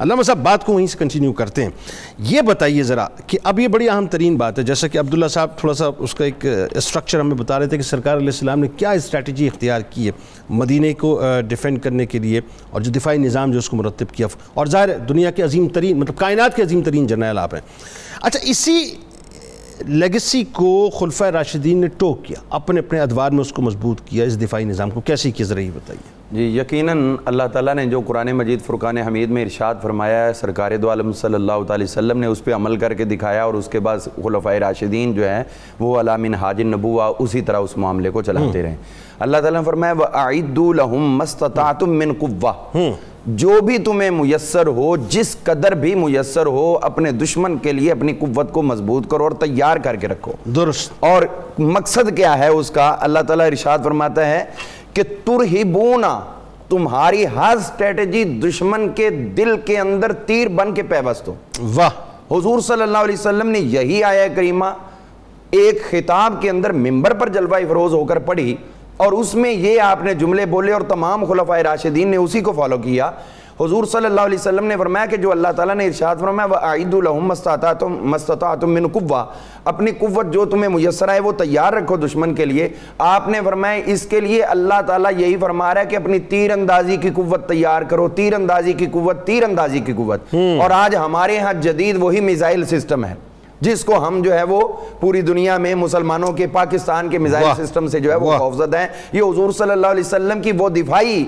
علامہ صاحب، بات کو وہیں سے کنٹینیو کرتے ہیں۔ یہ بتائیے ذرا کہ اب یہ بڑی اہم ترین بات ہے، جیسا کہ عبداللہ صاحب تھوڑا سا اس کا ایک اسٹرکچر ہمیں بتا رہے تھے کہ سرکار علیہ السلام نے کیا اسٹریٹجی اختیار کی ہے مدینہ کو ڈیفینڈ کرنے کے لیے اور جو دفاعی نظام جو اس کو مرتب کیا۔ اور ظاہر دنیا کے عظیم ترین مطلب کائنات کے عظیم ترین جرنیل آپ ہیں۔ اچھا اسی لیگسی کو خلفہ راشدین نے ٹوک کیا، اپنے اپنے ادوار میں اس کو مضبوط کیا، اس دفاعی نظام کو۔ کیسے کیا ذرا یہ بتائیے۔ جی یقیناً اللہ تعالیٰ نے جو قرآن مجید فرقان حمید میں ارشاد فرمایا ہے سرکار دو عالم صلی اللہ علیہ وسلم نے اس پہ عمل کر کے دکھایا اور اس کے بعد خلفۂ راشدین جو ہیں وہ علامن حاج نبوہ اسی طرح اس معاملے کو چلاتے رہیں اللہ تعالیٰ نے فرمایا وَأَعِدُّ لَهُمْ مَسْتَطَعْتُم مِّن قُوَّةٍ۔ جو بھی تمہیں میسر ہو جس قدر بھی میسر ہو اپنے دشمن کے لیے اپنی قوت کو مضبوط کرو اور تیار کر کے رکھو۔ درست۔ اور مقصد کیا ہے اس کا؟ اللہ تعالیٰ ارشاد فرماتا ہے کہ ترہبونا تمہاری ہر سٹریٹجی دشمن کے دل کے اندر تیر بن کے پیوست ہو۔ واہ۔ حضور صلی اللہ علیہ وسلم نے یہی آیا کریمہ ایک خطاب کے اندر ممبر پر جلوہ افروز ہو کر پڑھی اور اس میں یہ آپ نے جملے بولے اور تمام خلفۂ راشدین نے اسی کو فالو کیا حضور صلی اللہ علیہ وسلم نے فرمایا کہ جو اللہ تعالیٰ نے ارشاد فرمایا وَأَعِدُّ لَهُمْ مَسْتَطَعْتُمْ مَسْتَطَعْتُمْ مِنْ قُوَّةٍ۔ اپنی قوت جو تمہیں میسر ہے وہ تیار رکھو دشمن کے لیے۔ آپ نے فرمایا اس کے لیے اللہ تعالیٰ یہی فرما رہا ہے کہ اپنی تیر اندازی کی قوت تیار کرو۔ تیر اندازی کی قوت تیر اندازی کی قوت۔ اور آج ہمارے ہاں جدید وہی میزائل سسٹم ہے۔ جس کو ہم جو ہے وہ پوری دنیا میں مسلمانوں کے پاکستان کے میزائل سسٹم سے جو ہے وہ خوفزد ہیں۔ یہ حضور صلی اللہ علیہ وسلم کی وہ دفاعی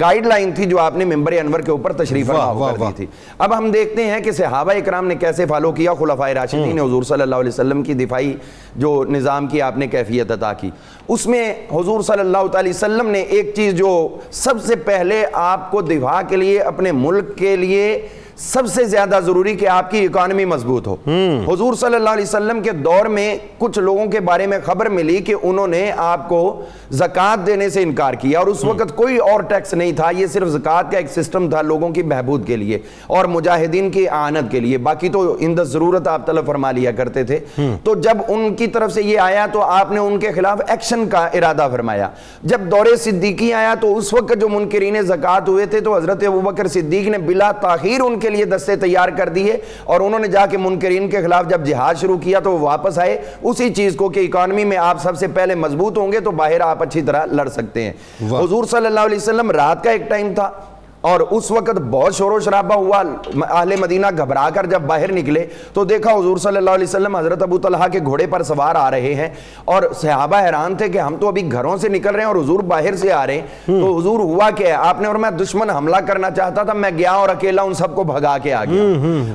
گائیڈ لائن تھی جو آپ نے ممبر انور کے اوپر تشریف فرما کر دی تھی۔ اب ہم دیکھتے ہیں کہ صحابہ اکرام نے کیسے فالو کیا۔ خلفۂ راشدین نے حضور صلی اللہ علیہ وسلم کی دفاعی جو نظام کی آپ نے کیفیت عطا کی۔ اس میں حضور صلی اللہ علیہ وسلم نے ایک چیز جو سب سے پہلے آپ کو دفاع کے لیے اپنے ملک کے لیے سب سے زیادہ ضروری کہ آپ کی اکانومی مضبوط ہو۔ حضور صلی اللہ علیہ وسلم کے دور میں کچھ لوگوں کے بارے میں خبر ملی کہ انہوں نے آپ کو زکاة دینے سے انکار کیا اور اس وقت کوئی اور ٹیکس نہیں تھا یہ صرف زکاة کا ایک سسٹم تھا لوگوں کی بہبود کے لیے اور مجاہدین کی آنت کے لیے۔ باقی تو اندر ضرورت آپ طلب فرما لیا کرتے تھے۔ تو جب ان کی طرف سے یہ آیا تو آپ نے ان کے خلاف ایکشن کا ارادہ فرمایا۔ جب دور صدیقی آیا تو اس وقت جو منکرین زکاة ہوئے تھے تو حضرت ابوبکر صدیق نے بلا تاخیر ان کے لیے دستے تیار کر دیے اور انہوں نے جا کے منکرین کے خلاف جب جہاد شروع کیا تو وہ واپس آئے۔ اسی چیز کو کہ اکانومی میں آپ سب سے پہلے مضبوط ہوں گے تو باہر آپ اچھی طرح لڑ سکتے ہیں۔ حضور صلی اللہ علیہ وسلم رات کا ایک ٹائم تھا۔ اور اس وقت بہت شور و شرابہ ہوا اہل مدینہ گھبرا کر جب باہر نکلے تو دیکھا حضور صلی اللہ علیہ وسلم حضرت ابو طلحہ کے گھوڑے پر سوار آ رہے ہیں اور صحابہ حیران تھے کہ ہم تو ابھی گھروں سے نکل رہے ہیں اور حضور باہر سے آ رہے ہیں۔ تو حضور ہوا کہ آپ نے اور میں دشمن حملہ کرنا چاہتا تھا میں گیا اور اکیلا ان سب کو بھگا کے آ گیا۔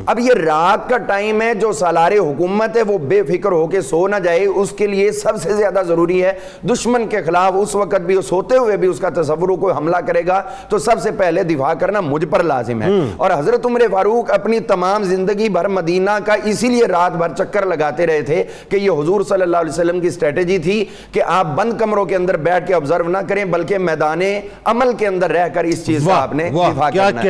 اب یہ رات کا ٹائم ہے جو سالار حکومت ہے وہ بے فکر ہو کے سو نہ جائے۔ اس کے لیے سب سے زیادہ ضروری ہے دشمن کے خلاف اس وقت بھی سوتے ہوئے بھی اس کا تصور کوئی حملہ کرے گا تو سب سے پہلے دفاع کرنا مجھ پر لازم ہے۔ اور حضرت عمر فاروق اپنی تمام زندگی بھر مدینہ کا اسی لیے رات بھر چکر لگاتے رہے تھے کہ یہ حضور صلی اللہ علیہ وسلم کی سٹریٹجی تھی کہ آپ بند کمروں کے اندر بیٹھ کے آبزرو نہ کریں بلکہ میدان عمل کے اندر رہ کر اس چیز کا آپ نے دفاع کرنا ہے۔